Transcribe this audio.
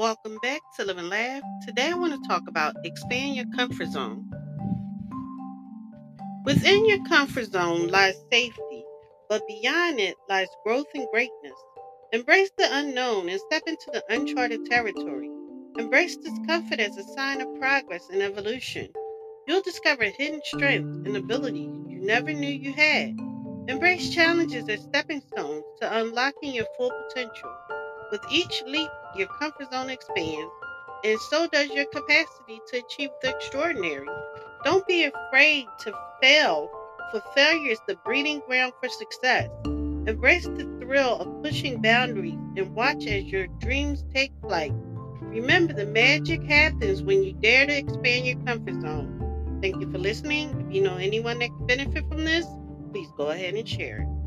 Welcome back to Live and Laugh. Today I want to talk about expand your comfort zone. Within your comfort zone lies safety, but beyond it lies growth and greatness. Embrace the unknown and step into the uncharted territory. Embrace discomfort as a sign of progress and evolution. You'll discover hidden strengths and abilities you never knew you had. Embrace challenges as stepping stones to unlocking your full potential. With each leap, your comfort zone expands, and so does your capacity to achieve the extraordinary. Don't be afraid to fail, for failure is the breeding ground for success. Embrace the thrill of pushing boundaries and watch as your dreams take flight. Remember, the magic happens when you dare to expand your comfort zone. Thank you for listening. If you know anyone that can benefit from this, please go ahead and share it.